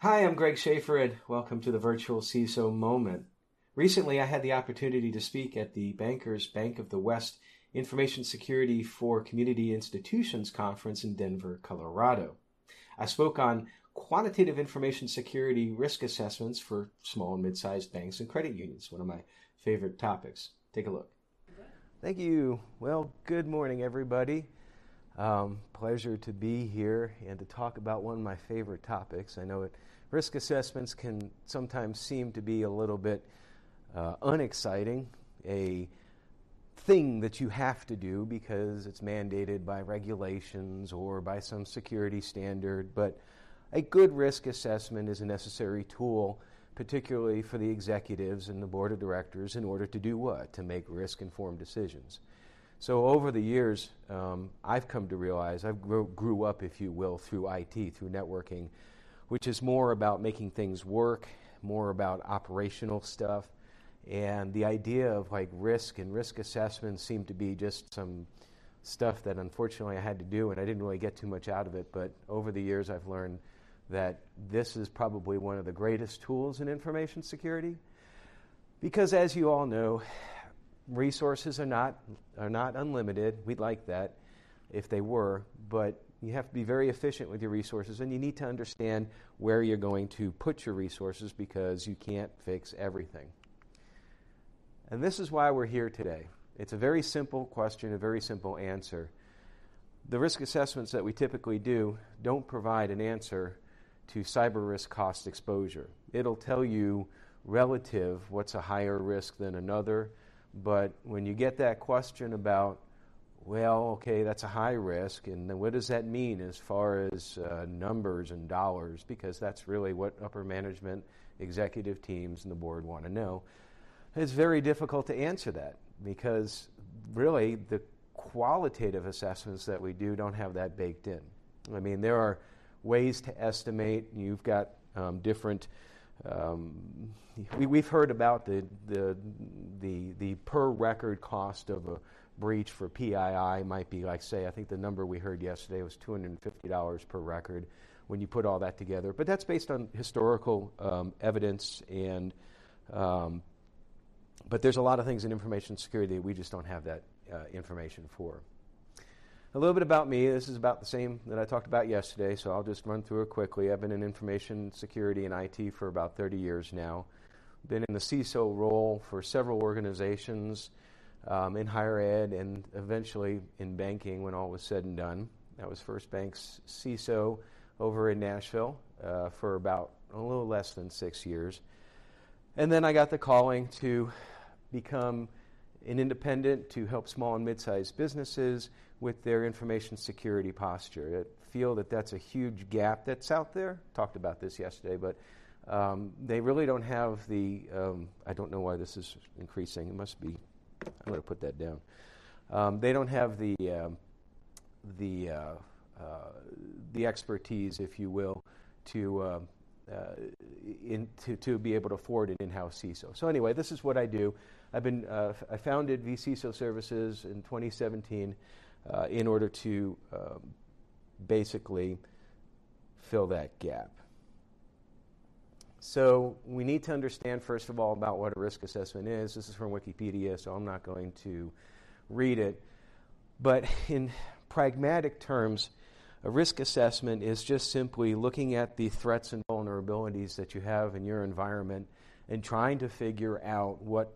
Hi, I'm Greg Schaefer, and welcome to the virtual CISO moment. Recently, I had the opportunity to speak at the Bankers Bank of the West Information Security for Community Institutions Conference in Denver, Colorado. I spoke on quantitative information security risk assessments for small and mid sized banks and credit unions, one of my favorite topics. Take a look. Thank you. Well, good morning, everybody. Um, pleasure to be here and to talk about one of my favorite topics. I know it, risk assessments can sometimes seem to be a little bit uh, unexciting, a thing that you have to do because it's mandated by regulations or by some security standard. But a good risk assessment is a necessary tool, particularly for the executives and the board of directors, in order to do what? To make risk informed decisions. So over the years, um, I've come to realize I grew, grew up, if you will, through IT, through networking, which is more about making things work, more about operational stuff, and the idea of like risk and risk assessment seemed to be just some stuff that unfortunately I had to do, and I didn't really get too much out of it. But over the years, I've learned that this is probably one of the greatest tools in information security. Because as you all know, resources are not, are not unlimited. We'd like that if they were, but you have to be very efficient with your resources and you need to understand where you're going to put your resources because you can't fix everything. And this is why we're here today. It's a very simple question, a very simple answer. The risk assessments that we typically do don't provide an answer to cyber risk cost exposure. It'll tell you relative what's a higher risk than another, but when you get that question about, well, okay, that's a high risk, and what does that mean as far as uh, numbers and dollars? Because that's really what upper management, executive teams, and the board want to know. It's very difficult to answer that because really the qualitative assessments that we do don't have that baked in. I mean, there are ways to estimate. You've got um, different. Um, we, have heard about the, the, the, the per record cost of a breach for PII might be like, say, I think the number we heard yesterday was $250 per record when you put all that together. But that's based on historical um, evidence and um, but there's a lot of things in information security that we just don't have that uh, information for. A little bit about me. This is about the same that I talked about yesterday, so I'll just run through it quickly. I've been in information security and IT for about 30 years now. Been in the CISO role for several organizations um, in higher ed and eventually in banking when all was said and done. That was First Bank's CISO over in Nashville uh, for about a little less than six years. And then I got the calling to become an independent to help small and mid-sized businesses with their information security posture. I feel that that's a huge gap that's out there. Talked about this yesterday, but um, they really don't have the. Um, I don't know why this is increasing. It must be. I'm going to put that down. Um, they don't have the um, the uh, uh, the expertise, if you will, to um, uh, in, to, to be able to afford an in-house CISO. So anyway, this is what I do. I've been uh, I founded vCISO Services in 2017 uh, in order to um, basically fill that gap. So we need to understand first of all about what a risk assessment is. This is from Wikipedia, so I'm not going to read it. But in pragmatic terms, a risk assessment is just simply looking at the threats and vulnerabilities that you have in your environment and trying to figure out what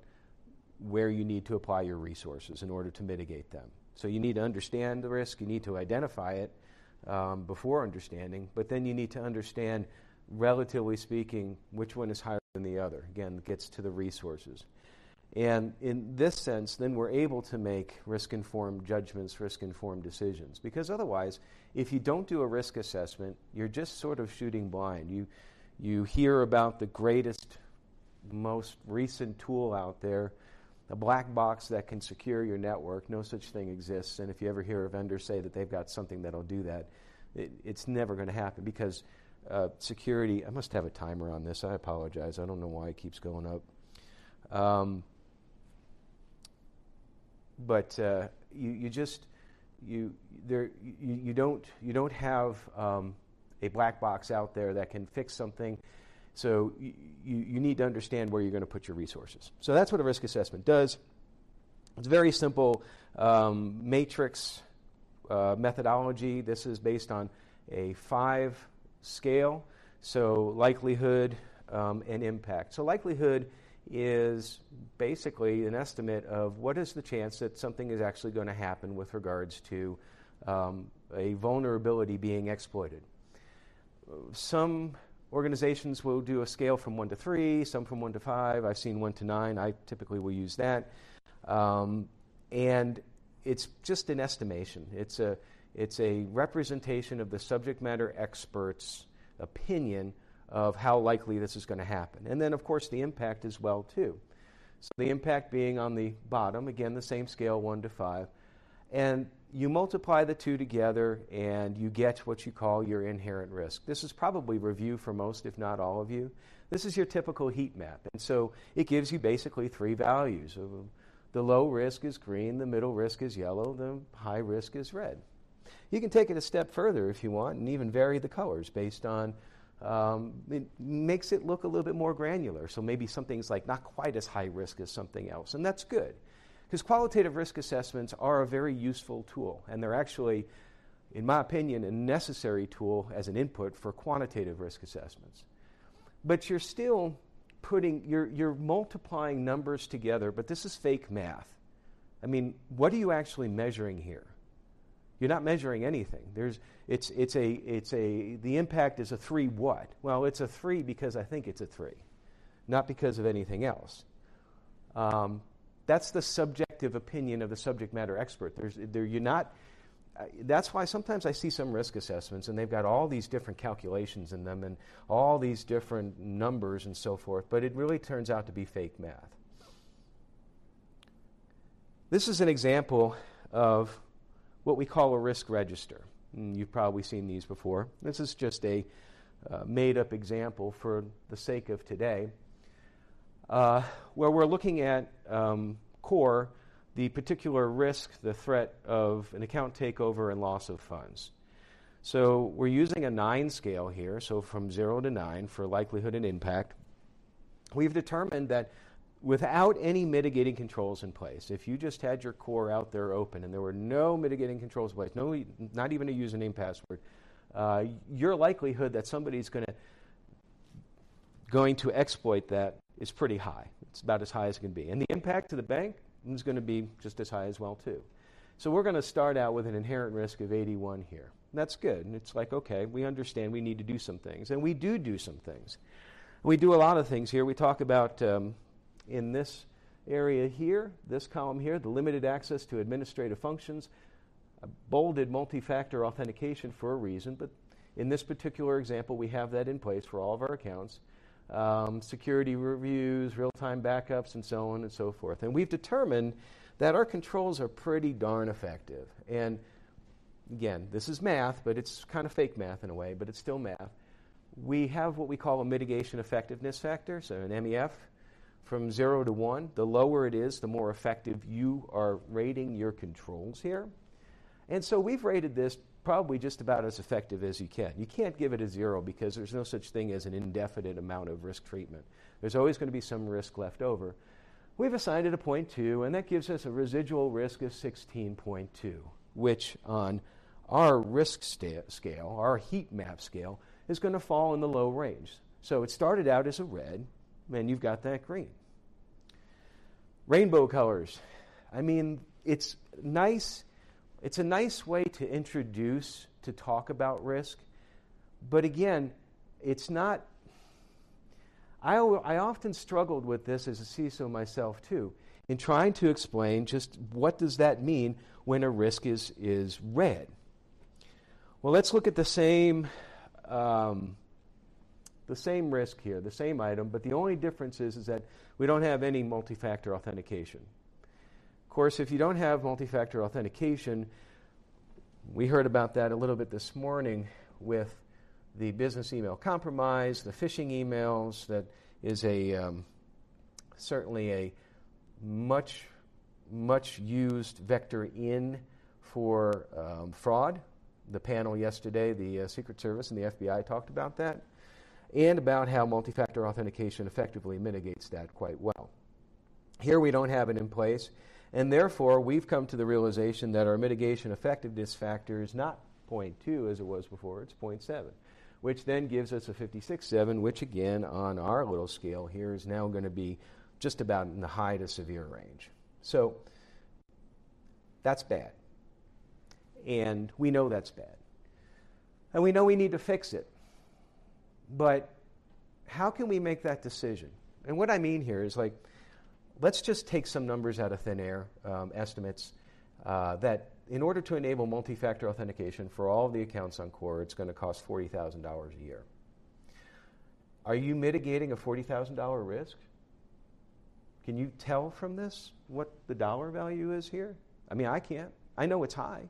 where you need to apply your resources in order to mitigate them. So you need to understand the risk, you need to identify it um, before understanding, but then you need to understand, relatively speaking, which one is higher than the other. Again, gets to the resources. And in this sense, then we're able to make risk informed judgments, risk informed decisions. Because otherwise, if you don't do a risk assessment, you're just sort of shooting blind. You, you hear about the greatest, most recent tool out there, a black box that can secure your network. No such thing exists. And if you ever hear a vendor say that they've got something that'll do that, it, it's never going to happen because uh, security, I must have a timer on this. I apologize. I don't know why it keeps going up. Um, but uh, you, you just you there you, you don't you don't have um, a black box out there that can fix something. So you, you need to understand where you're going to put your resources. So that's what a risk assessment does. It's very simple um, matrix uh, methodology. This is based on a five scale, so likelihood um, and impact. So likelihood is basically an estimate of what is the chance that something is actually going to happen with regards to um, a vulnerability being exploited. Some organizations will do a scale from 1 to 3, some from 1 to 5. I've seen 1 to 9. I typically will use that. Um, and it's just an estimation. It's a, it's a representation of the subject matter expert's opinion of how likely this is going to happen. And then, of course, the impact as well, too. So the impact being on the bottom, again, the same scale, 1 to 5. And you multiply the two together and you get what you call your inherent risk. This is probably review for most, if not all of you. This is your typical heat map. And so it gives you basically three values. The low risk is green, the middle risk is yellow, the high risk is red. You can take it a step further if you want and even vary the colors based on. Um, it makes it look a little bit more granular. So maybe something's like not quite as high risk as something else, and that's good. Because qualitative risk assessments are a very useful tool, and they're actually, in my opinion, a necessary tool as an input for quantitative risk assessments. But you're still putting, you're, you're multiplying numbers together, but this is fake math. I mean, what are you actually measuring here? You're not measuring anything. There's, it's, it's a, it's a, the impact is a three what? Well, it's a three because I think it's a three, not because of anything else. Um, that's the subjective opinion of the subject matter expert. There's, there, you're not, that's why sometimes I see some risk assessments and they've got all these different calculations in them and all these different numbers and so forth, but it really turns out to be fake math. This is an example of what we call a risk register. And you've probably seen these before. This is just a uh, made up example for the sake of today, uh, where we're looking at um, core the particular risk, the threat of an account takeover and loss of funds. So we're using a nine scale here, so from zero to nine for likelihood and impact. We've determined that without any mitigating controls in place, if you just had your core out there open and there were no mitigating controls in place, no, not even a username password, uh, your likelihood that somebody's going to going to exploit that is pretty high. It's about as high as it can be. And the impact to the bank, is going to be just as high as well too. So we're going to start out with an inherent risk of 81 here. That's good. And it's like, okay, we understand we need to do some things. And we do do some things. We do a lot of things here. We talk about um, in this area here, this column here, the limited access to administrative functions, I bolded multi factor authentication for a reason, but in this particular example, we have that in place for all of our accounts um, security reviews, real time backups, and so on and so forth. And we've determined that our controls are pretty darn effective. And again, this is math, but it's kind of fake math in a way, but it's still math. We have what we call a mitigation effectiveness factor, so an MEF from 0 to 1. The lower it is, the more effective you are rating your controls here. And so we've rated this probably just about as effective as you can. You can't give it a zero because there's no such thing as an indefinite amount of risk treatment. There's always going to be some risk left over. We've assigned it a 0.2, and that gives us a residual risk of 16.2, which on our risk scale, our heat map scale, is going to fall in the low range. So it started out as a red, and you've got that green. Rainbow colors. I mean, it's nice it's a nice way to introduce, to talk about risk. But again, it's not. I, I often struggled with this as a CISO myself too, in trying to explain just what does that mean when a risk is, is red. Well, let's look at the same, um, the same risk here, the same item, but the only difference is, is that we don't have any multi-factor authentication. Of course, if you don't have multi factor authentication, we heard about that a little bit this morning with the business email compromise, the phishing emails, that is a um, certainly a much, much used vector in for um, fraud, the panel yesterday, the uh, Secret Service and the FBI talked about that, and about how multi factor authentication effectively mitigates that quite well. Here we don't have it in place, and therefore we've come to the realization that our mitigation effectiveness factor is not 0.2 as it was before, it's 0.7, which then gives us a 56.7, which again on our little scale here is now going to be just about in the high to severe range. So that's bad. And we know that's bad. And we know we need to fix it. But how can we make that decision? And what I mean here is like, let's just take some numbers out of thin air, um, estimates, uh, that in order to enable multi factor authentication for all of the accounts on core, it's going to cost $40,000 a year. Are you mitigating a $40,000 risk? Can you tell from this what the dollar value is here? I mean, I can't. I know it's high.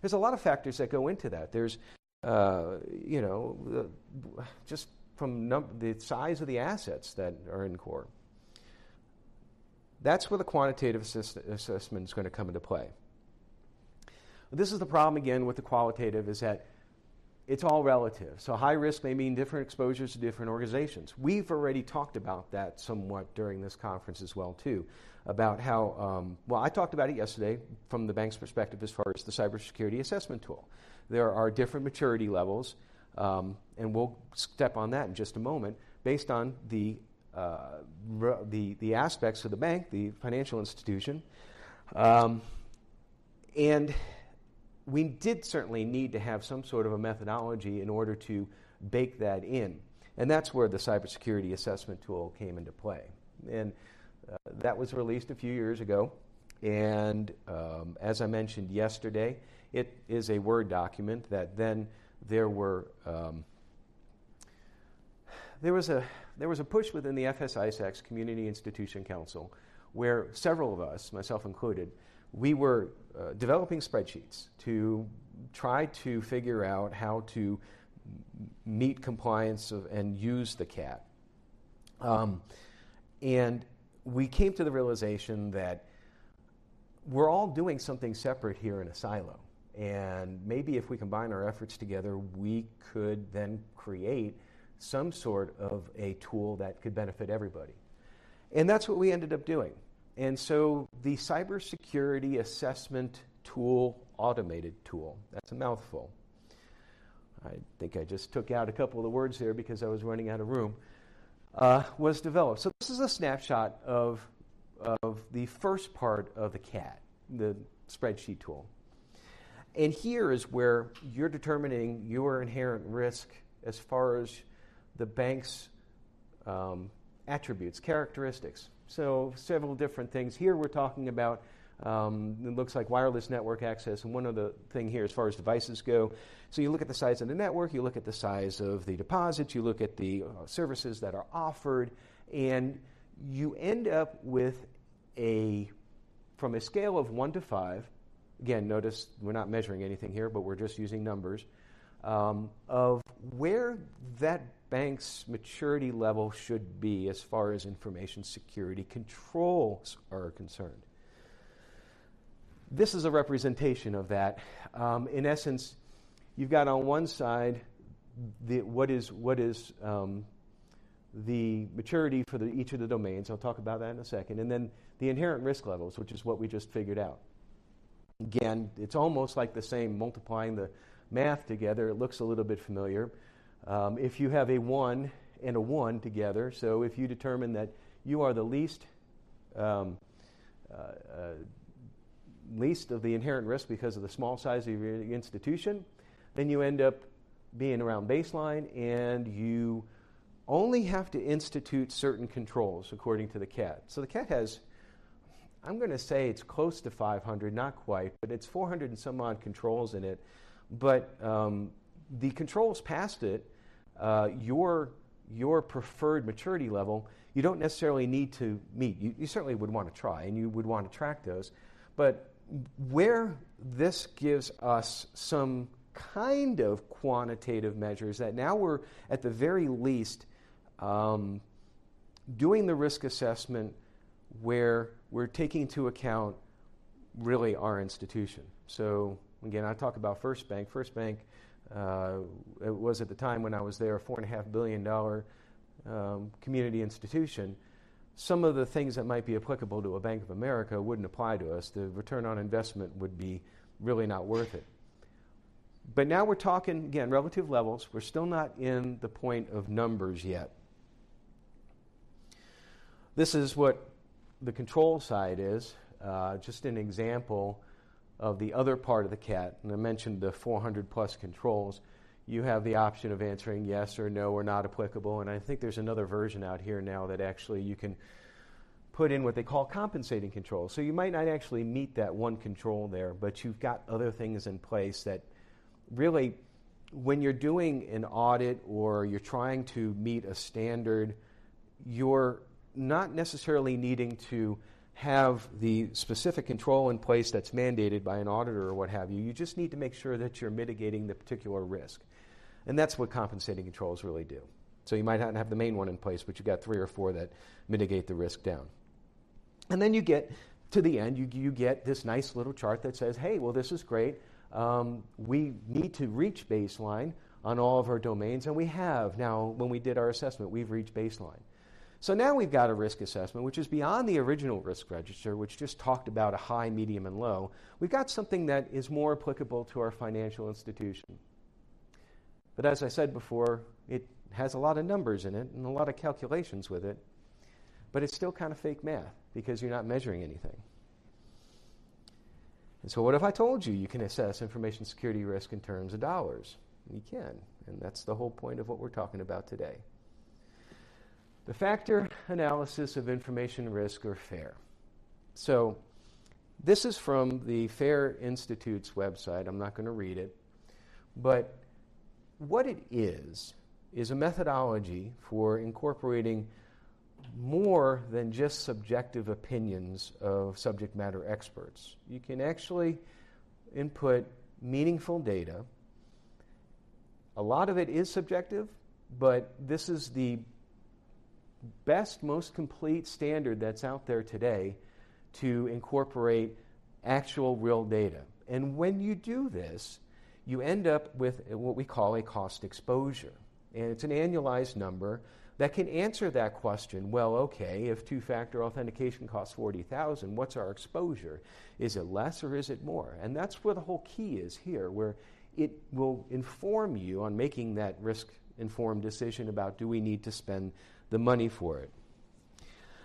There's a lot of factors that go into that. There's, uh, you know, the, just from num- the size of the assets that are in core. That's where the quantitative assist- assessment is going to come into play. This is the problem again with the qualitative is that it's all relative. So high risk may mean different exposures to different organizations. We've already talked about that somewhat during this conference as well too, about how um, well I talked about it yesterday from the bank's perspective as far as the cybersecurity assessment tool. There are different maturity levels, um, and we'll step on that in just a moment, based on the uh, the the aspects of the bank, the financial institution, um, and we did certainly need to have some sort of a methodology in order to bake that in. And that's where the cybersecurity assessment tool came into play. And uh, that was released a few years ago. And um, as I mentioned yesterday, it is a Word document that then there were. Um, there was, a, there was a push within the FS-ISAC's Community Institution Council where several of us, myself included, we were uh, developing spreadsheets to try to figure out how to meet compliance of, and use the CAT. Um, and we came to the realization that we're all doing something separate here in a silo. And maybe if we combine our efforts together, we could then create some sort of a tool that could benefit everybody. And that's what we ended up doing. And so the cybersecurity assessment tool, automated tool, that's a mouthful. I think I just took out a couple of the words there because I was running out of room, uh, was developed. So this is a snapshot of, of the first part of the CAT, the spreadsheet tool. And here is where you're determining your inherent risk as far as the bank's um, attributes, characteristics. So, several different things. Here we're talking about, um, it looks like wireless network access, and one other thing here as far as devices go. So, you look at the size of the network, you look at the size of the deposits, you look at the uh, services that are offered, and you end up with a, from a scale of 1 to 5, again, notice we're not measuring anything here, but we're just using numbers, um, of where that bank's maturity level should be as far as information security controls are concerned. This is a representation of that. Um, in essence, you've got on one side the, what is, what is um, the maturity for the, each of the domains. I'll talk about that in a second. And then the inherent risk levels, which is what we just figured out. Again, it's almost like the same multiplying the math together. It looks a little bit familiar. Um, if you have a 1 and a 1 together, so if you determine that you are the least, um, uh, uh, least of the inherent risk because of the small size of your institution, then you end up being around baseline and you only have to institute certain controls according to the CAT. So the CAT has, I'm going to say it's close to 500, not quite, but it's 400 and some odd controls in it. But um, the controls past it uh, your, your preferred maturity level, you don't necessarily need to meet. You, you certainly would want to try and you would want to track those. But where this gives us some kind of quantitative measures that now we're at the very least um, doing the risk assessment where we're taking into account really our institution. So Again, I talk about First Bank. First Bank uh, it was at the time when I was there a four and a half billion dollar um, community institution. Some of the things that might be applicable to a Bank of America wouldn't apply to us. The return on investment would be really not worth it. But now we're talking, again, relative levels. We're still not in the point of numbers yet. This is what the control side is. Uh, just an example of the other part of the CAT. And I mentioned the 400 plus controls. You have the option of answering yes or no or not applicable. And I think there's another version out here now that actually you can put in what they call compensating controls. So you might not actually meet that one control there, but you've got other things in place that really, when you're doing an audit or you're trying to meet a standard, you're not necessarily needing to have the specific control in place that's mandated by an auditor or what have you. You just need to make sure that you're mitigating the particular risk. And that's what compensating controls really do. So you might not have the main one in place, but you've got three or four that mitigate the risk down. And then you get to the end, you, you get this nice little chart that says, hey, well, this is great. Um, we need to reach baseline on all of our domains, and we have. Now, when we did our assessment, we've reached baseline. So now we've got a risk assessment, which is beyond the original risk register, which just talked about a high, medium, and low. We've got something that is more applicable to our financial institution. But as I said before, it has a lot of numbers in it and a lot of calculations with it. But it's still kind of fake math because you're not measuring anything. And so, what if I told you you can assess information security risk in terms of dollars? You can. And that's the whole point of what we're talking about today. The factor analysis of information risk or FAIR. So, this is from the FAIR Institute's website. I'm not going to read it. But what it is, is a methodology for incorporating more than just subjective opinions of subject matter experts. You can actually input meaningful data. A lot of it is subjective, but this is the best, most complete standard that's out there today to incorporate actual real data. And when you do this, you end up with what we call a cost exposure. And it's an annualized number that can answer that question. Well, okay, if two-factor authentication costs 40,000, what's our exposure? Is it less or is it more? And that's where the whole key is here, where it will inform you on making that risk informed decision about do we need to spend the money for it.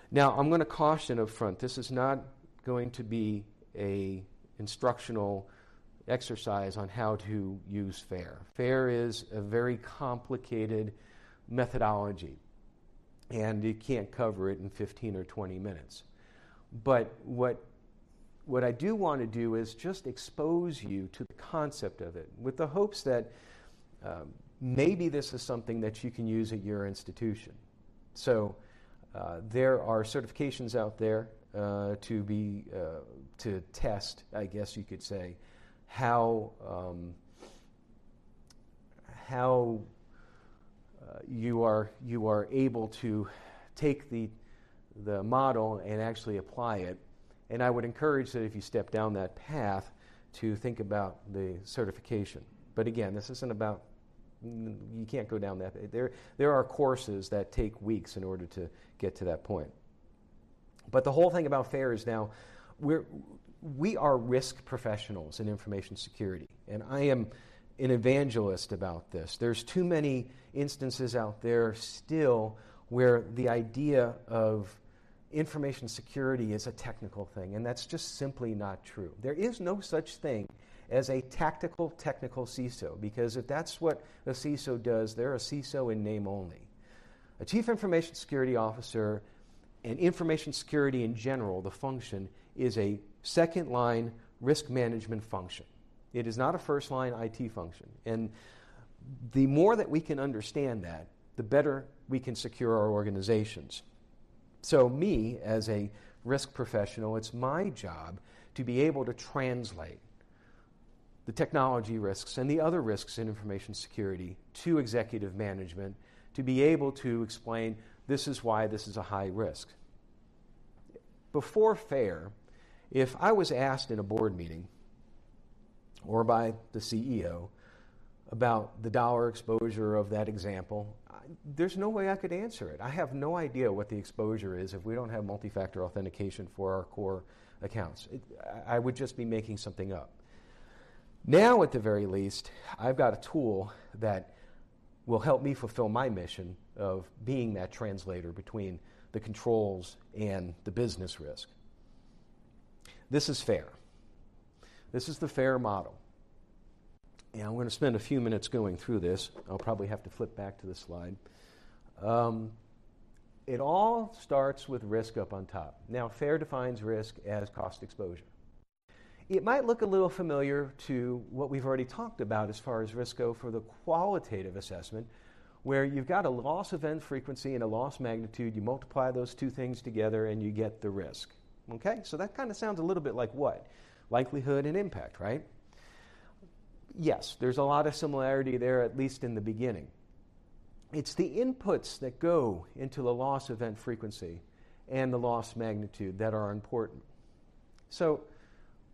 Now, I'm going to caution up front this is not going to be a instructional exercise on how to use FAIR. FAIR is a very complicated methodology, and you can't cover it in 15 or 20 minutes. But what what I do want to do is just expose you to the concept of it with the hopes that um, maybe this is something that you can use at your institution. So uh, there are certifications out there uh, to be uh, to test, I guess you could say, how um, how uh, you are you are able to take the the model and actually apply it. And I would encourage that if you step down that path, to think about the certification. But again, this isn't about you can't go down that. There, there are courses that take weeks in order to get to that point. But the whole thing about FAIR is now we're, we are risk professionals in information security. And I am an evangelist about this. There's too many instances out there still where the idea of information security is a technical thing, and that's just simply not true. There is no such thing as a tactical technical CISO, because if that's what a CISO does, they're a CISO in name only. A Chief Information Security Officer and information security in general, the function, is a second line risk management function. It is not a first line IT function. And the more that we can understand that, the better we can secure our organizations. So, me as a risk professional, it's my job to be able to translate the technology risks and the other risks in information security to executive management to be able to explain this is why this is a high risk. Before FAIR, if I was asked in a board meeting, or by the CEO about the dollar exposure of that example, there's no way I could answer it. I have no idea what the exposure is if we don't have multi factor authentication for our core accounts. It, I would just be making something up. Now, at the very least, I've got a tool that will help me fulfill my mission of being that translator between the controls and the business risk. This is fair. This is the fair model. And I'm going to spend a few minutes going through this. I'll probably have to flip back to the slide. Um, it all starts with risk up on top. Now, FAIR defines risk as cost exposure. It might look a little familiar to what we've already talked about as far as risk go for the qualitative assessment, where you've got a loss event frequency and a loss magnitude. You multiply those two things together and you get the risk. Okay? So that kind of sounds a little bit like what? Likelihood and impact, right? Yes, there's a lot of similarity there, at least in the beginning. It's the inputs that go into the loss event frequency and the loss magnitude that are important. So,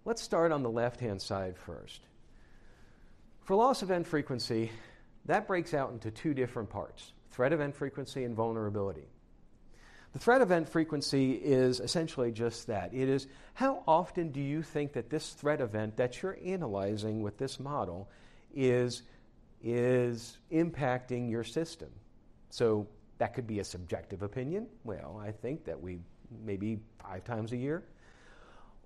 Let's start on the left hand side first. For loss of event frequency, that breaks out into two different parts threat event frequency and vulnerability. The threat event frequency is essentially just that. It is how often do you think that this threat event that you're analyzing with this model is, is impacting your system? So that could be a subjective opinion. Well, I think that we maybe five times a year.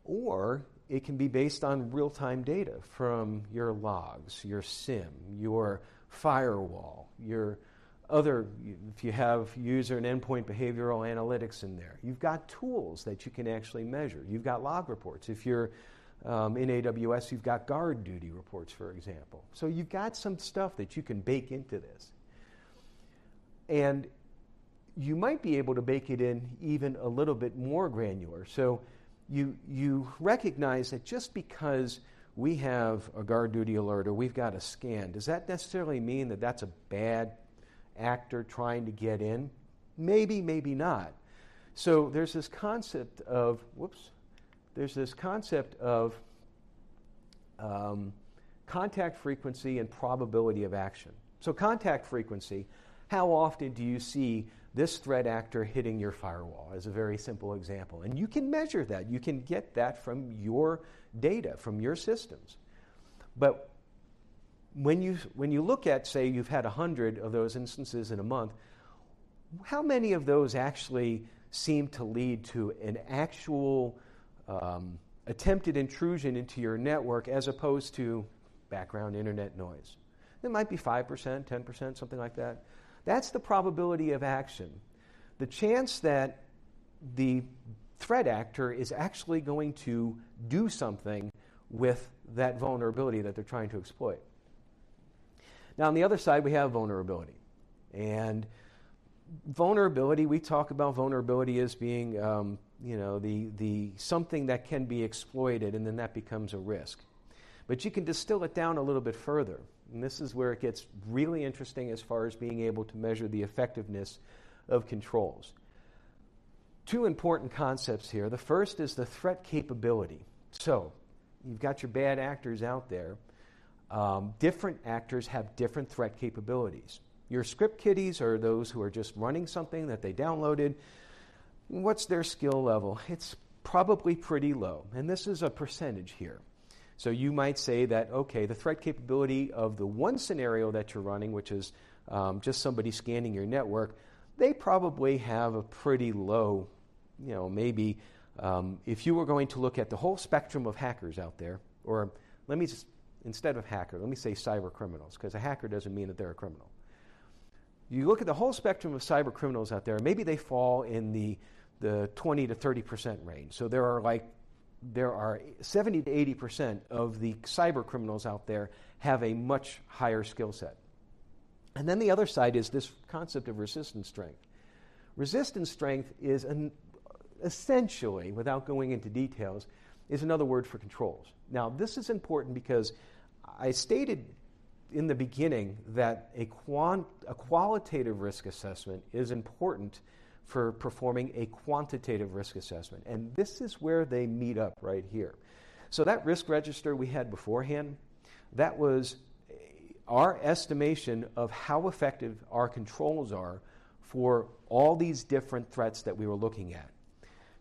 Or it can be based on real time data from your logs, your SIEM, your firewall, your other, if you have user and endpoint behavioral analytics in there, you've got tools that you can actually measure. You've got log reports. If you're um, in AWS, you've got GuardDuty reports, for example. So you've got some stuff that you can bake into this. And you might be able to bake it in even a little bit more granular. So you, you recognize that just because we have a GuardDuty alert or we've got a scan, does that necessarily mean that that's a bad actor trying to get in? Maybe, maybe not. So there's this concept of, whoops, there's this concept of um, contact frequency and probability of action. So, contact frequency, how often do you see this threat actor hitting your firewall is a very simple example. And you can measure that. You can get that from your data, from your systems. But when you, when you look at, say, you've had 100 of those instances in a month, how many of those actually seem to lead to an actual um, attempted intrusion into your network as opposed to background internet noise? It might be 5%, 10%, something like that. That's the probability of action. The chance that the threat actor is actually going to do something with that vulnerability that they're trying to exploit. Now, on the other side, we have vulnerability. And vulnerability, we talk about vulnerability as being, um, you know, the, the something that can be exploited, and then that becomes a risk. But you can distill it down a little bit further. And this is where it gets really interesting as far as being able to measure the effectiveness of controls. Two important concepts here. The first is the threat capability. So, you've got your bad actors out there. Um, different actors have different threat capabilities. Your script kiddies are those who are just running something that they downloaded. What's their skill level? It's probably pretty low. And this is a percentage here. So you might say that, okay, the threat capability of the one scenario that you're running, which is um, just somebody scanning your network, they probably have a pretty low, you know, maybe um, if you were going to look at the whole spectrum of hackers out there, or let me just, instead of hacker, let me say cyber criminals, because a hacker doesn't mean that they're a criminal. You look at the whole spectrum of cyber criminals out there, maybe they fall in the, the 20 to 30% range. So there are like there are 70 to 80 percent of the cyber criminals out there have a much higher skill set. And then the other side is this concept of resistance strength. Resistance strength is an, essentially, without going into details, is another word for controls. Now, this is important because I stated in the beginning that a, quant, a qualitative risk assessment is important for performing a quantitative risk assessment. And this is where they meet up right here. So, that risk register we had beforehand, That was our estimation of how effective our controls are for all these different threats that we were looking at.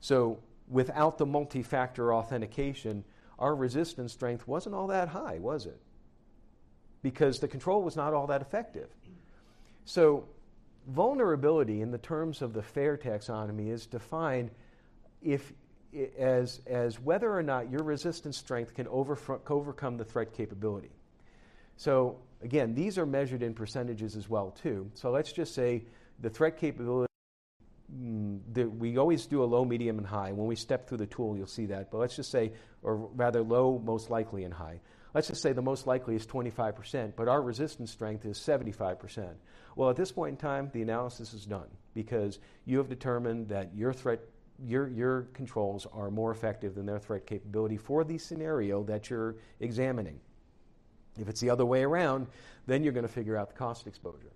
So, without the multi factor authentication, our resistance strength wasn't all that high, was it? Because the control was not all that effective. So, vulnerability in the terms of the FAIR taxonomy is defined if, as, as whether or not your resistance strength can overcome the threat capability. So, again, these are measured in percentages as well, too. So, let's just say the threat capability Mm, we always do a low, medium, and high. When we step through the tool, you'll see that. But let's just say, or rather low, most likely, and high. Let's just say the most likely is 25%, but our resistance strength is 75%. Well, at this point in time, the analysis is done because you have determined that your threat, your, your controls are more effective than their threat capability for the scenario that you're examining. If it's the other way around, then you're going to figure out the cost exposure.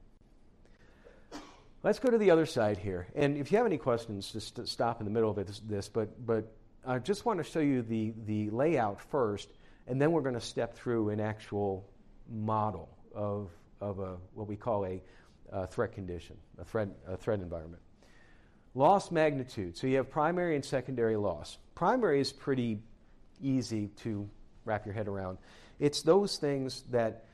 Let's go to the other side here. And if you have any questions, just stop in the middle of this, but, but I just want to show you the, the layout first, and then we're going to step through an actual model of, of a, what we call a, a threat condition, a threat, a threat environment. Loss magnitude. So you have primary and secondary loss. Primary is pretty easy to wrap your head around. It's those things that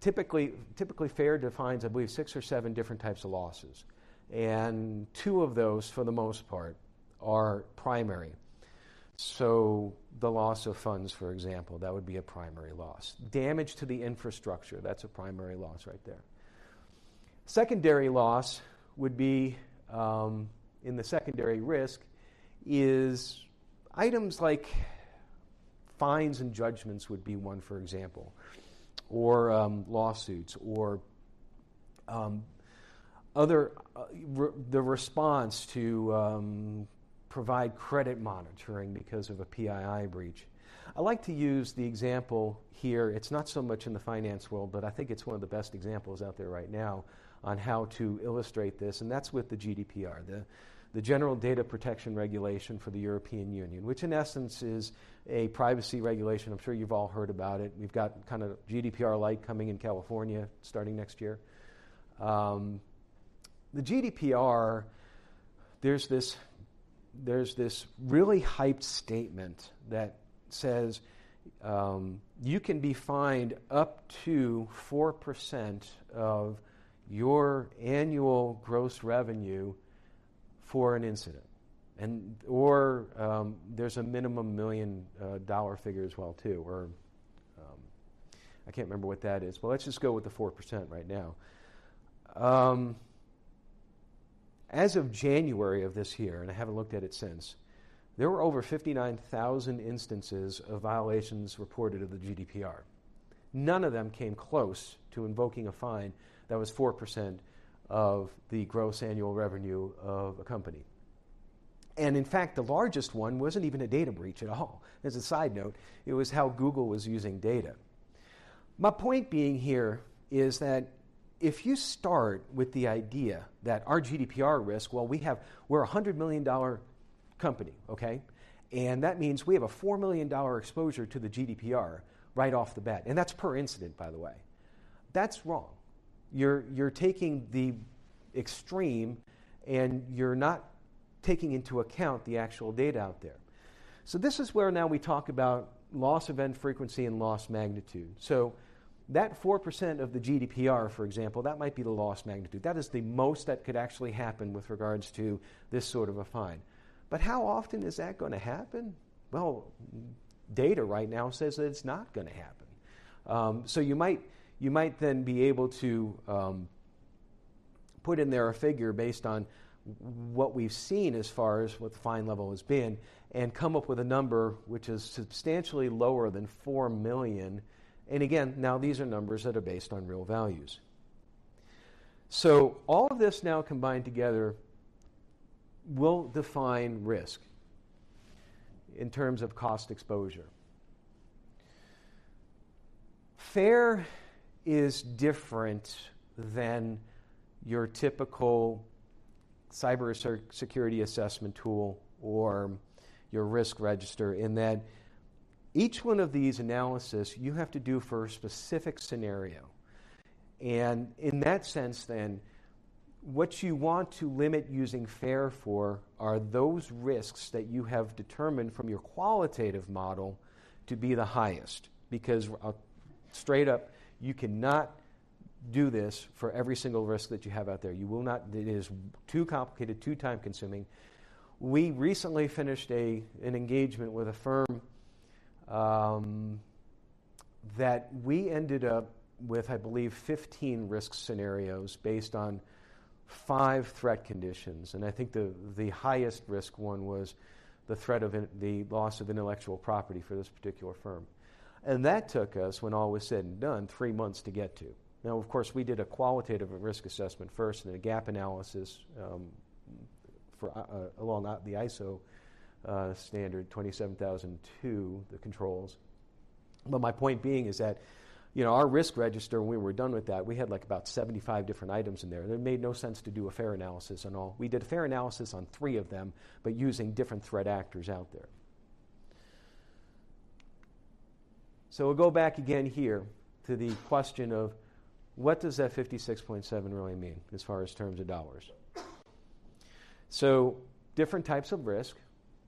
typically, typically FAIR defines, I believe, six or seven different types of losses and two of those, for the most part, are primary. So, the loss of funds, for example, that would be a primary loss. Damage to the infrastructure, that's a primary loss right there. Secondary loss would be, um, in the secondary risk, is items like fines and judgments would be one, for example, or um, lawsuits, or um, other uh, re- the response to um, provide credit monitoring because of a PII breach. I like to use the example here. It's not so much in the finance world, but I think it's one of the best examples out there right now on how to illustrate this, and that's with the GDPR, the, the General Data Protection Regulation for the European Union, which in essence is a privacy regulation. I'm sure you've all heard about it. We've got kind of GDPR light coming in California starting next year. Um, the GDPR, there's this, there's this really hyped statement that says um, you can be fined up to 4% of your annual gross revenue for an incident. And, or um, there's a minimum million uh, dollar figure as well, too, or um, I can't remember what that is. but let's just go with the 4% right now. As of January of this year, and I haven't looked at it since, there were over 59,000 instances of violations reported of the GDPR. None of them came close to invoking a fine that was 4% of the gross annual revenue of a company. And in fact, the largest one wasn't even a data breach at all. As a side note, it was how Google was using data. My point being here is that if you start with the idea that our GDPR risk, well, we have, we're a $100 million company, okay? And that means we have a $4 million exposure to the GDPR right off the bat. And that's per incident, by the way. That's wrong. You're, you're taking the extreme and you're not taking into account the actual data out there. So, this is where now we talk about loss event frequency and loss magnitude. So, that 4% of the GDPR, for example, that might be the loss magnitude. That is the most that could actually happen with regards to this sort of a fine. But how often is that going to happen? Well, data right now says that it's not going to happen. Um, so you might, you might then be able to um, put in there a figure based on what we've seen as far as what the fine level has been and come up with a number which is substantially lower than 4 million and again, now these are numbers that are based on real values. So all of this now combined together will define risk in terms of cost exposure. FAIR is different than your typical cyber security assessment tool or your risk register in that each one of these analysis you have to do for a specific scenario. And in that sense, then, what you want to limit using FAIR for are those risks that you have determined from your qualitative model to be the highest. Because, uh, straight up, you cannot do this for every single risk that you have out there. You will not, it is too complicated, too time consuming. We recently finished a, an engagement with a firm um, that we ended up with, I believe, 15 risk scenarios based on five threat conditions. And I think the, the highest risk one was the threat of in, the loss of intellectual property for this particular firm. And that took us, when all was said and done, three months to get to. Now, of course, we did a qualitative risk assessment first and a gap analysis um, for, uh, uh along the ISO uh, standard 27002, the controls. But my point being is that you know, our risk register, when we were done with that, we had like about 75 different items in there. And it made no sense to do a FAIR analysis on all. We did a FAIR analysis on three of them, but using different threat actors out there. So we'll go back again here to the question of what does that 56.7 really mean as far as terms of dollars? So, different types of risk.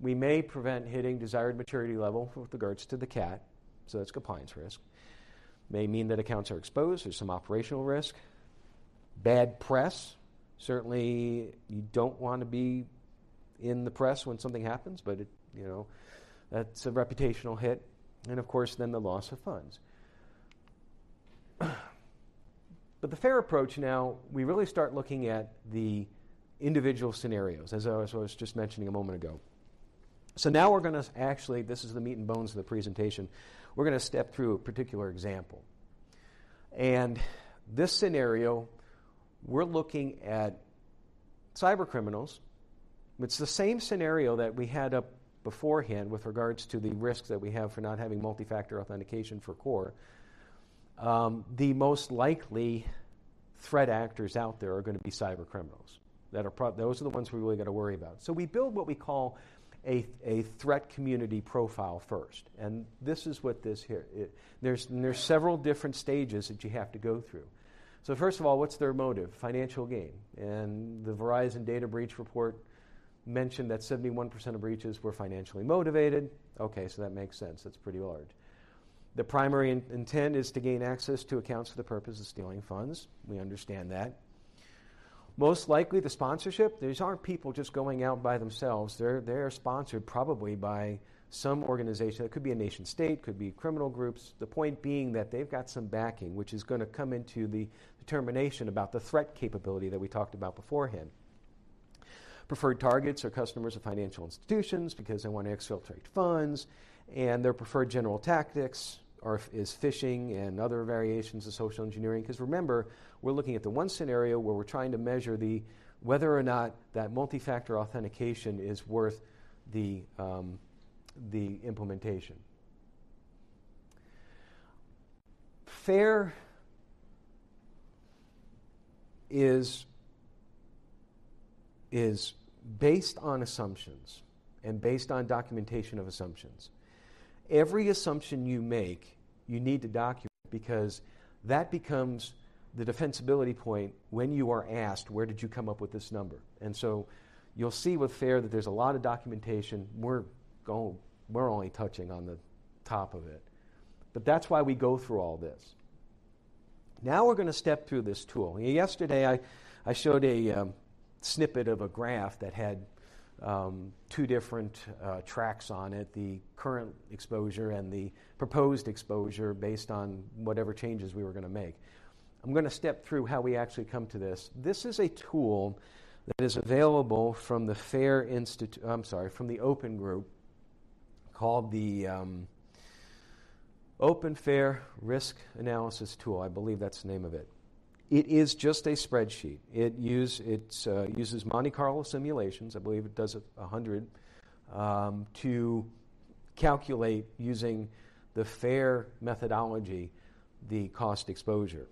We may prevent hitting desired maturity level with regards to the CAT, so that's compliance risk may mean that accounts are exposed. There's some operational risk. Bad press. Certainly, you don't want to be in the press when something happens, but it, you know, that's a reputational hit. And of course, then the loss of funds. but the FAIR approach now, we really start looking at the individual scenarios, as I was, I was just mentioning a moment ago. So now we're going to actually, this is the meat and bones of the presentation. We're going to step through a particular example. And this scenario, we're looking at cyber criminals. It's the same scenario that we had up beforehand with regards to the risks that we have for not having multi factor authentication for core. Um, the most likely threat actors out there are going to be cyber criminals. That are pro- those are the ones we really got to worry about. So we build what we call a, a threat community profile first. And this is what this here. It, there's, there's several different stages that you have to go through. So first of all, what's their motive? Financial gain. And the Verizon data breach report mentioned that 71% of breaches were financially motivated. Okay, so that makes sense. That's pretty large. The primary in- intent is to gain access to accounts for the purpose of stealing funds. We understand that. Most likely, the sponsorship, these aren't people just going out by themselves. They're, they're sponsored probably by some organization. It could be a nation state, could be criminal groups. The point being that they've got some backing, which is going to come into the determination about the threat capability that we talked about beforehand. Preferred targets are customers of financial institutions because they want to exfiltrate funds, and their preferred general tactics are, is phishing and other variations of social engineering. Because remember, we're looking at the one scenario where we're trying to measure the whether or not that multi-factor authentication is worth the, um, the implementation. FAIR is, is based on assumptions and based on documentation of assumptions. Every assumption you make, you need to document because that becomes the defensibility point when you are asked, where did you come up with this number? And so you'll see with FAIR that there's a lot of documentation. We're, going, we're only touching on the top of it. But that's why we go through all this. Now we're going to step through this tool. Yesterday I, I showed a um, snippet of a graph that had um, two different uh, tracks on it the current exposure and the proposed exposure based on whatever changes we were going to make. I'm going to step through how we actually come to this. This is a tool that is available from the FAIR Institute, I'm sorry, from the Open Group called the um, Open FAIR Risk Analysis Tool. I believe that's the name of it. It is just a spreadsheet. It use, uh, uses Monte Carlo simulations. I believe it does a 100 um, to calculate using the FAIR methodology the cost exposure.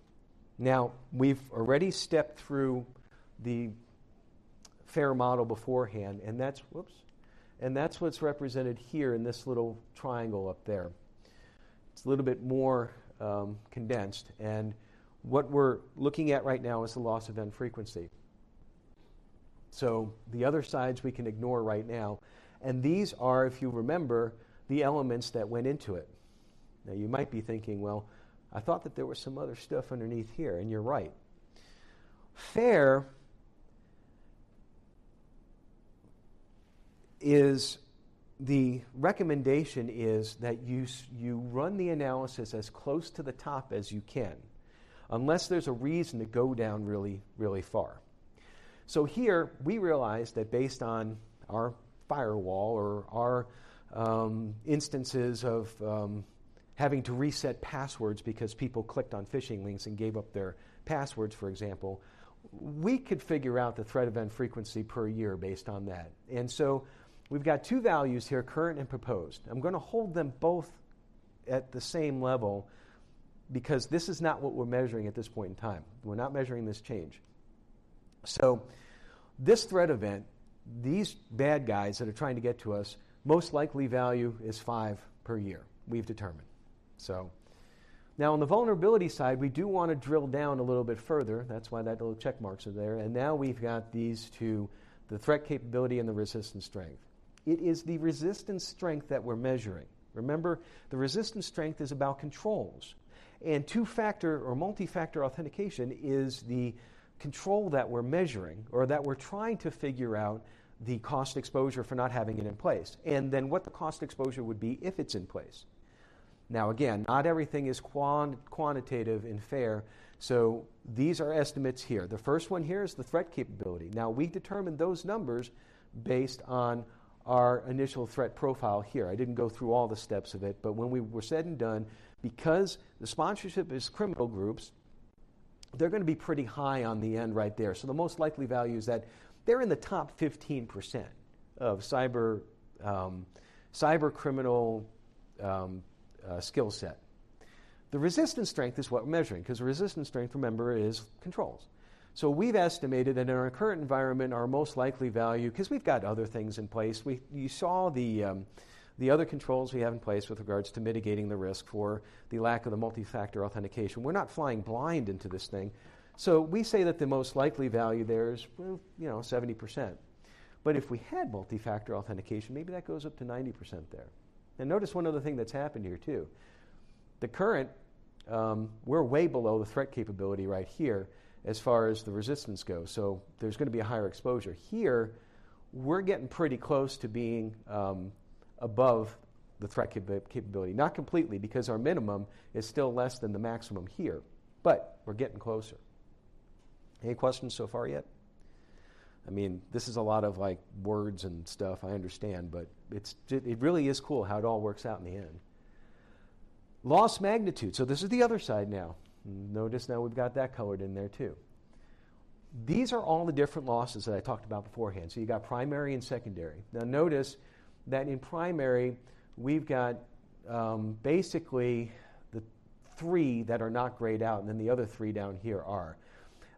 Now, we've already stepped through the FAIR model beforehand, and that's whoops, and that's what's represented here in this little triangle up there. It's a little bit more um, condensed. And what we're looking at right now is the loss event frequency. So the other sides we can ignore right now. And these are, if you remember, the elements that went into it. Now you might be thinking, well, I thought that there was some other stuff underneath here, and you're right. FAIR is the recommendation is that you, you run the analysis as close to the top as you can, unless there's a reason to go down really, really far. So here, we realize that based on our firewall or our um, instances of um, having to reset passwords because people clicked on phishing links and gave up their passwords, for example, we could figure out the threat event frequency per year based on that. And so we've got two values here, current and proposed. I'm going to hold them both at the same level because this is not what we're measuring at this point in time. We're not measuring this change. So, this threat event, these bad guys that are trying to get to us, most likely value is five per year, we've determined. So, now on the vulnerability side, we do want to drill down a little bit further. That's why that little check marks are there. And now we've got these two the threat capability and the resistance strength. It is the resistance strength that we're measuring. Remember, the resistance strength is about controls. And two factor or multi factor authentication is the control that we're measuring or that we're trying to figure out the cost exposure for not having it in place. And then what the cost exposure would be if it's in place. Now, again, not everything is quantitative and fair. So these are estimates here. The first one here is the threat capability. Now, we determined those numbers based on our initial threat profile here. I didn't go through all the steps of it, but when we were said and done, because the sponsorship is criminal groups, they're going to be pretty high on the end right there. So the most likely value is that they're in the top 15% of cyber, um, cyber criminal um, uh, skill set. The resistance strength is what we're measuring, because resistance strength, remember, is controls. So we've estimated that in our current environment, our most likely value, because we've got other things in place, we, you saw the, um, the other controls we have in place with regards to mitigating the risk for the lack of the multi factor authentication. We're not flying blind into this thing. So we say that the most likely value there is, you know, 70%. But if we had multi factor authentication, maybe that goes up to 90% there. And notice one other thing that's happened here, too. The current, um, we're way below the threat capability right here as far as the resistance goes. So there's going to be a higher exposure. Here, we're getting pretty close to being um, above the threat cap- capability. Not completely, because our minimum is still less than the maximum here, but we're getting closer. Any questions so far yet? I mean, this is a lot of like words and stuff, I understand, but it's, it really is cool how it all works out in the end. Loss magnitude. So this is the other side now. Notice now we've got that colored in there too. These are all the different losses that I talked about beforehand. So you got primary and secondary. Now notice that in primary, we've got um, basically the three that are not grayed out, and then the other three down here are.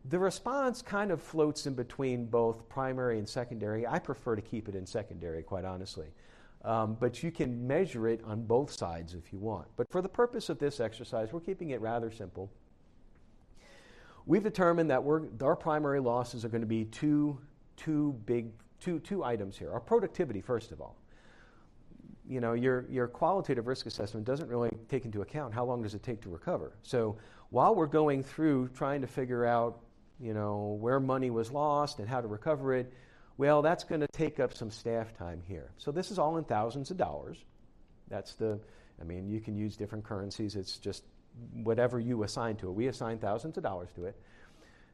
The response kind of floats in between both primary and secondary. I prefer to keep it in secondary, quite honestly. Um, but you can measure it on both sides if you want. But for the purpose of this exercise, we're keeping it rather simple. We've determined that our primary losses are going to be two, two big, two, two items here. Our productivity, first of all. You know, your, your qualitative risk assessment doesn't really take into account how long does it take to recover. So while we're going through trying to figure out, you know, where money was lost and how to recover it, well, that's going to take up some staff time here. So this is all in thousands of dollars. That's the, I mean, you can use different currencies. It's just whatever you assign to it. We assign thousands of dollars to it.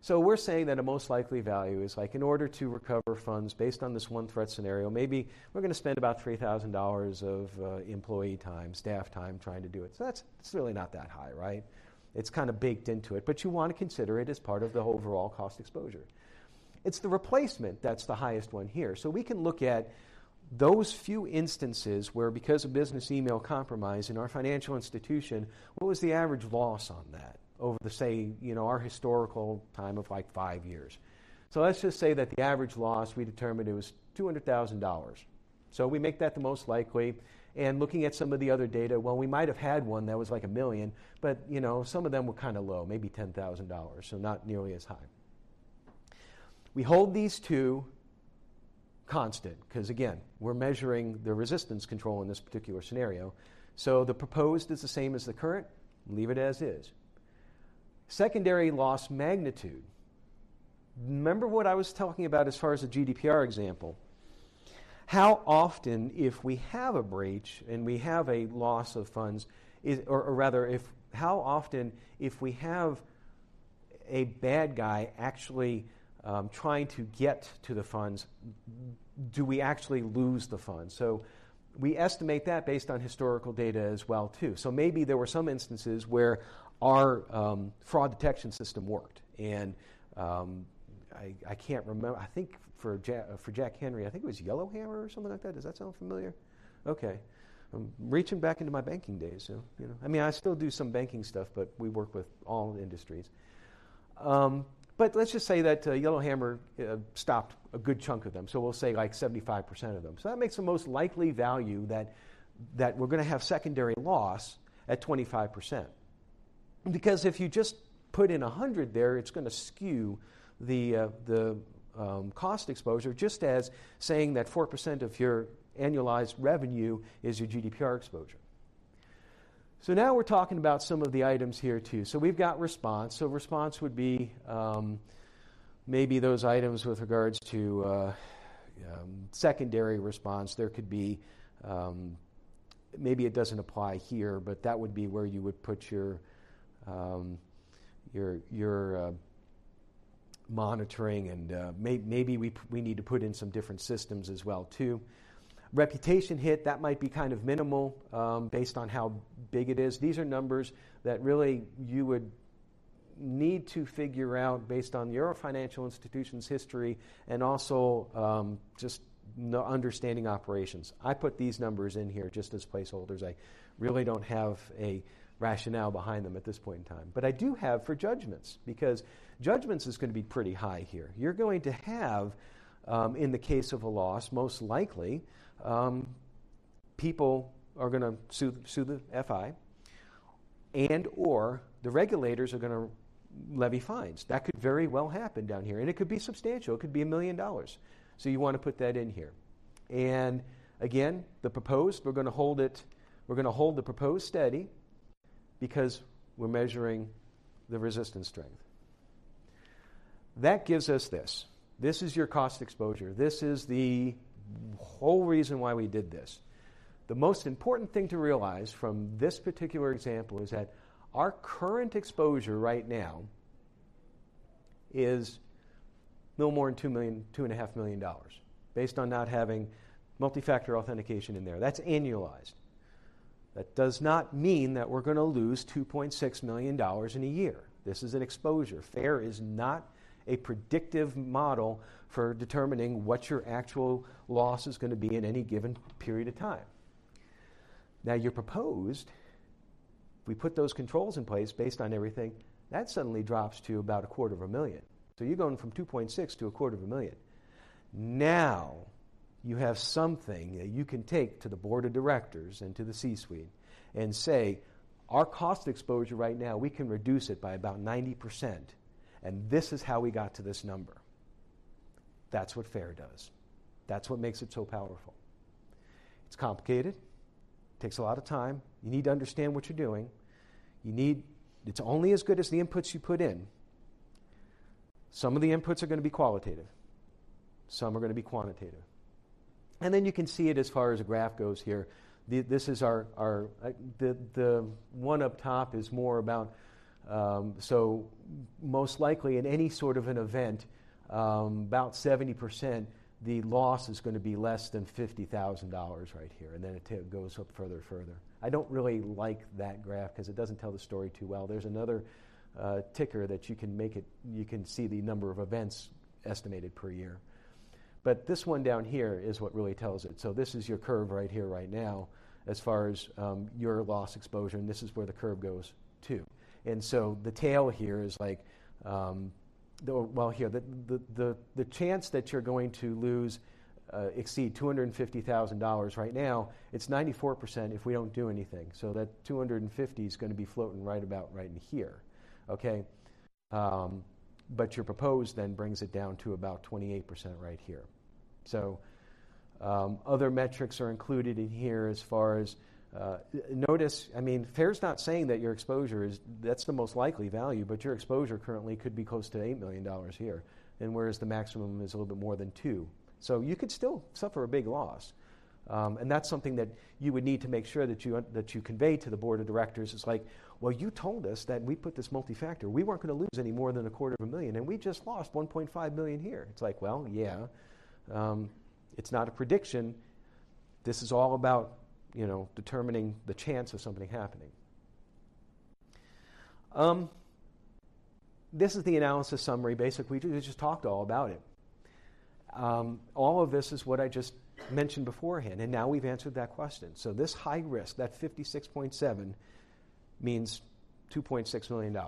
So we're saying that a most likely value is like in order to recover funds based on this one threat scenario, maybe we're going to spend about $3,000 of uh, employee time, staff time trying to do it. So that's it's really not that high, right? It's kind of baked into it, but you want to consider it as part of the overall cost exposure. It's the replacement that's the highest one here. So we can look at those few instances where, because of business email compromise in our financial institution, what was the average loss on that over the, say, you know, our historical time of like five years? So let's just say that the average loss we determined it was $200,000. So we make that the most likely, And looking at some of the other data, well, we might have had one that was like a million, but you know, some of them were kind of low, maybe $10,000, so not nearly as high. We hold these two constant because, again, we're measuring the resistance control in this particular scenario. So the proposed is the same as the current, leave it as is. Secondary loss magnitude. Remember what I was talking about as far as the GDPR example. How often, if we have a breach and we have a loss of funds, is, or, or rather, if how often, if we have a bad guy actually um, trying to get to the funds, do we actually lose the funds? So we estimate that based on historical data as well too. So maybe there were some instances where our um, fraud detection system worked, and um, I, I, can't remember. I think for Jack, for Jack Henry, I think it was Yellow Hammer or something like that. Does that sound familiar? Okay. I'm reaching back into my banking days. So, you know, I mean, I still do some banking stuff, but we work with all industries. Um, but let's just say that uh, Yellow Hammer uh, stopped a good chunk of them. So we'll say like 75% of them. So that makes the most likely value that, that we're going to have secondary loss at 25%. Because if you just put in 100 there, it's going to skew the, uh, the um, cost exposure, just as saying that 4% of your annualized revenue is your GDPR exposure. So now we're talking about some of the items here too. So we've got response. So response would be um, maybe those items with regards to uh, um, secondary response. There could be um, maybe it doesn't apply here, but that would be where you would put your um, your your uh, monitoring, and uh, may, maybe we we need to put in some different systems as well too. Reputation hit, that might be kind of minimal um, based on how big it is. These are numbers that really you would need to figure out based on your financial institution's history and also um, just understanding operations. I put these numbers in here just as placeholders. I really don't have a rationale behind them at this point in time. But I do have for judgments because judgments is going to be pretty high here. You're going to have, um, in the case of a loss, most likely, um, people are going to sue, sue the FI, and or the regulators are going to levy fines. That could very well happen down here, and it could be substantial. It could be a million dollars. So you want to put that in here. And again, the proposed, we're going to hold it, we're going to hold the proposed steady because we're measuring the resistance strength. That gives us this. This is your cost exposure. This is the whole reason why we did this. The most important thing to realize from this particular example is that our current exposure right now is no more than two million, two and a half million dollars, based on not having multi-factor authentication in there. That's annualized. That does not mean that we're going to lose $2.6 million in a year. This is an exposure. FAIR is not a predictive model for determining what your actual loss is going to be in any given period of time. Now, your proposed, if we put those controls in place based on everything, that suddenly drops to about a quarter of a million. So you're going from 2.6 to a quarter of a million. Now, you have something that you can take to the board of directors and to the C suite and say, our cost exposure right now, we can reduce it by about 90%. And this is how we got to this number. That's what FAIR does. That's what makes it so powerful. It's complicated, takes a lot of time. You need to understand what you're doing. You need it's only as good as the inputs you put in. Some of the inputs are going to be qualitative. Some are going to be quantitative. And then you can see it as far as a graph goes here. The, this is our, our uh, the, the one up top is more about, um, so most likely in any sort of an event, um, about 70%, the loss is going to be less than $50,000 right here. And then it t- goes up further, further. I don't really like that graph because it doesn't tell the story too well. There's another uh, ticker that you can make it, you can see the number of events estimated per year. But this one down here is what really tells it. So this is your curve right here, right now, as far as um, your loss exposure, and this is where the curve goes to. And so the tail here is like um, the, well, here, the, the, the, the chance that you're going to lose uh, exceed $250,000 right now, it's 94% if we don't do anything. So that 250 is going to be floating right about right in here. Okay? Um, but your proposed then brings it down to about 28% right here. So um, other metrics are included in here as far as uh, notice, I mean, FAIR's not saying that your exposure is, that's the most likely value, but your exposure currently could be close to $8 million here, and whereas the maximum is a little bit more than two. So you could still suffer a big loss. Um, and that's something that you would need to make sure that you, that you convey to the board of directors. It's like, well, you told us that we put this multi-factor. We weren't going to lose any more than a quarter of a million, and we just lost 1.5 million here. It's like, well, yeah, um, it's not a prediction. This is all about you know, determining the chance of something happening. Um, this is the analysis summary. Basically, we just talked all about it. Um, all of this is what I just mentioned beforehand, and now we've answered that question. So this high risk, that 56.7, means $2.6 million.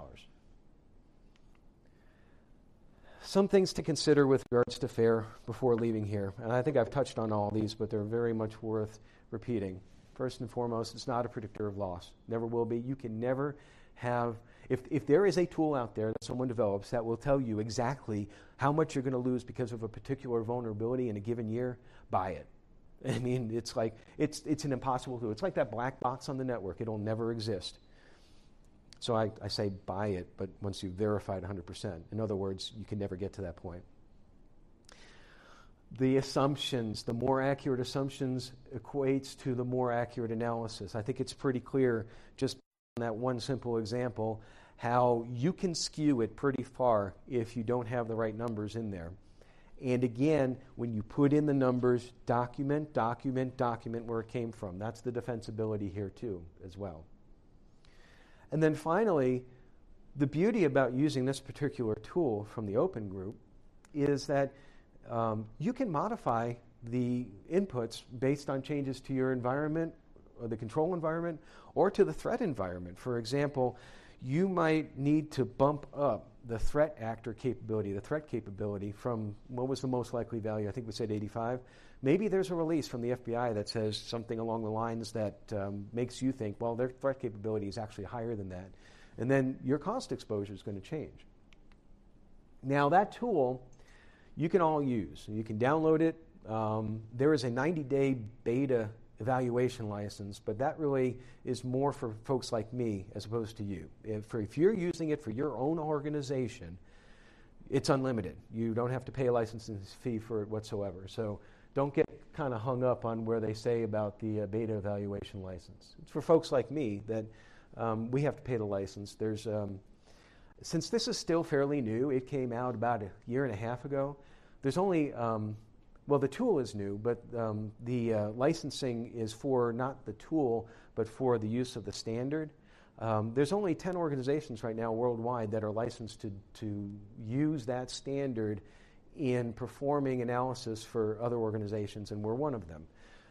Some things to consider with regards to FAIR before leaving here, and I think I've touched on all these, but they're very much worth repeating. First and foremost, it's not a predictor of loss. Never will be. You can never have, if, if there is a tool out there that someone develops that will tell you exactly how much you're going to lose because of a particular vulnerability in a given year, buy it. I mean, it's like, it's, it's an impossible tool. It's like that black box on the network, it'll never exist. So I, I say buy it, but once you've verified 100%. In other words, you can never get to that point the assumptions, the more accurate assumptions equates to the more accurate analysis. I think it's pretty clear just on that one simple example how you can skew it pretty far if you don't have the right numbers in there. And again, when you put in the numbers, document, document, document where it came from. That's the defensibility here, too, as well. And then finally, the beauty about using this particular tool from the open group is that um, you can modify the inputs based on changes to your environment or the control environment or to the threat environment. For example, you might need to bump up the threat actor capability, the threat capability from what was the most likely value? I think we said 85. Maybe there's a release from the FBI that says something along the lines that um, makes you think, well, their threat capability is actually higher than that. And then your cost exposure is going to change. Now, that tool you can all use. You can download it. Um, there is a 90 day beta evaluation license, but that really is more for folks like me as opposed to you. If, if you're using it for your own organization, it's unlimited. You don't have to pay a licensing fee for it whatsoever. So don't get kind of hung up on where they say about the uh, beta evaluation license. It's for folks like me that um, we have to pay the license. There's um, since this is still fairly new, it came out about a year and a half ago. There's only, um, well, the tool is new, but um, the uh, licensing is for not the tool, but for the use of the standard. Um, there's only 10 organizations right now worldwide that are licensed to, to use that standard in performing analysis for other organizations, and we're one of them.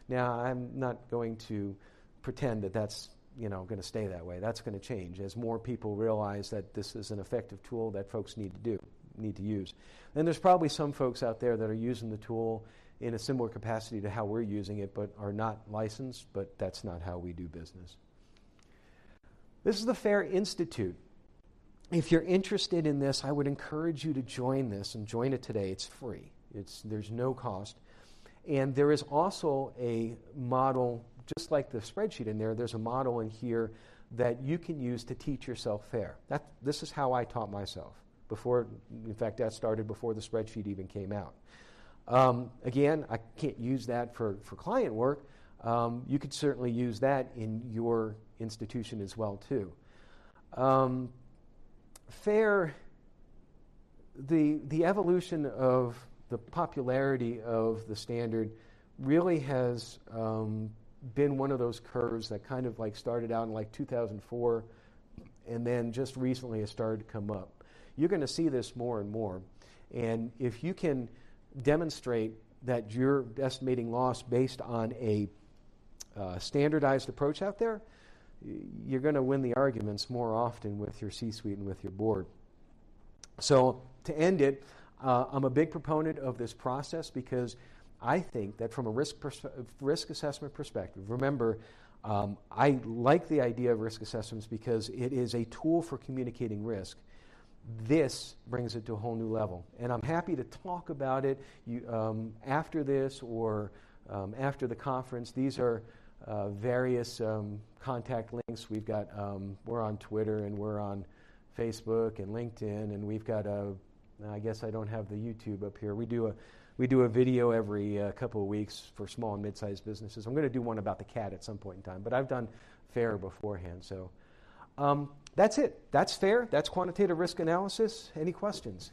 Now, I'm not going to pretend that that's you know, going to stay that way. That's going to change as more people realize that this is an effective tool that folks need to do, need to use. And there's probably some folks out there that are using the tool in a similar capacity to how we're using it, but are not licensed, but that's not how we do business. This is the FAIR Institute. If you're interested in this, I would encourage you to join this and join it today. It's free. It's, there's no cost. And there is also a model just like the spreadsheet in there, there's a model in here that you can use to teach yourself FAIR. That, this is how I taught myself. Before, in fact, that started before the spreadsheet even came out. Um, again, I can't use that for, for client work. Um, you could certainly use that in your institution as well, too. Um, FAIR, the, the evolution of the popularity of the standard really has um, been one of those curves that kind of like started out in like 2004 and then just recently has started to come up. You're going to see this more and more. And if you can demonstrate that you're estimating loss based on a uh, standardized approach out there, you're going to win the arguments more often with your C suite and with your board. So, to end it, uh, I'm a big proponent of this process because I think that from a risk, pers- risk assessment perspective, remember, um, I like the idea of risk assessments because it is a tool for communicating risk. This brings it to a whole new level. And I'm happy to talk about it you, um, after this or um, after the conference. These are uh, various um, contact links. We've got, um, we're on Twitter and we're on Facebook and LinkedIn, and we've got a, I guess I don't have the YouTube up here. We do a, we do a video every uh, couple of weeks for small and mid-sized businesses. I'm going to do one about the CAT at some point in time, but I've done FAIR beforehand. So um, that's it. That's FAIR. That's quantitative risk analysis. Any questions?